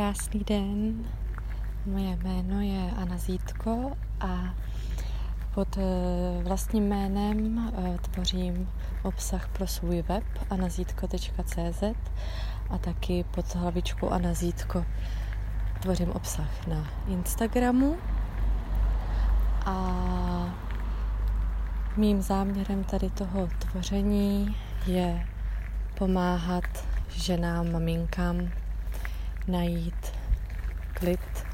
Krásný den. Moje jméno je Anna Zítko a pod eh, vlastním jménem eh, tvořím obsah pro svůj web anazítko.cz a taky pod hlavičkou Anna Zítko tvořím obsah na Instagramu a mým záměrem tady toho tvoření je pomáhat ženám, maminkám najít klid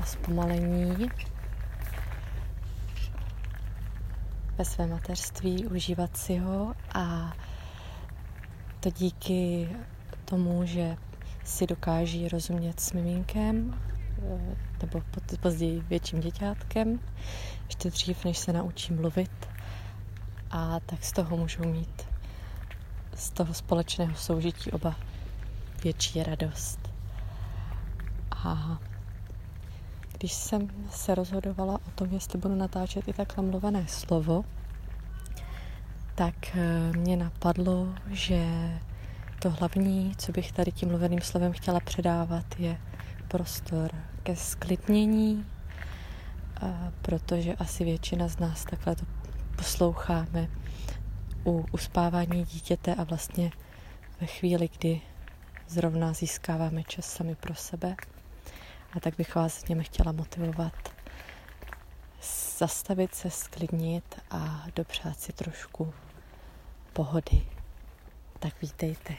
a zpomalení ve své mateřství, užívat si ho a to díky tomu, že si dokáží rozumět s miminkem eh, nebo později větším děťátkem, ještě dřív, než se naučí mluvit a tak z toho můžou mít z toho společného soužití oba větší radost. A když jsem se rozhodovala o tom, jestli budu natáčet i takhle mluvené slovo, tak eh, mě napadlo, že to hlavní, co bych tady tím mluveným slovem chtěla předávat, je prostor ke sklidnění, protože asi většina z nás takhle to posloucháme u uspávání dítěte a vlastně ve chvíli, kdy zrovna získáváme čas sami pro sebe. A tak bych vás něm chtěla motivovat zastavit se, sklidnit a dopřát si trošku pohody. Tak vítejte.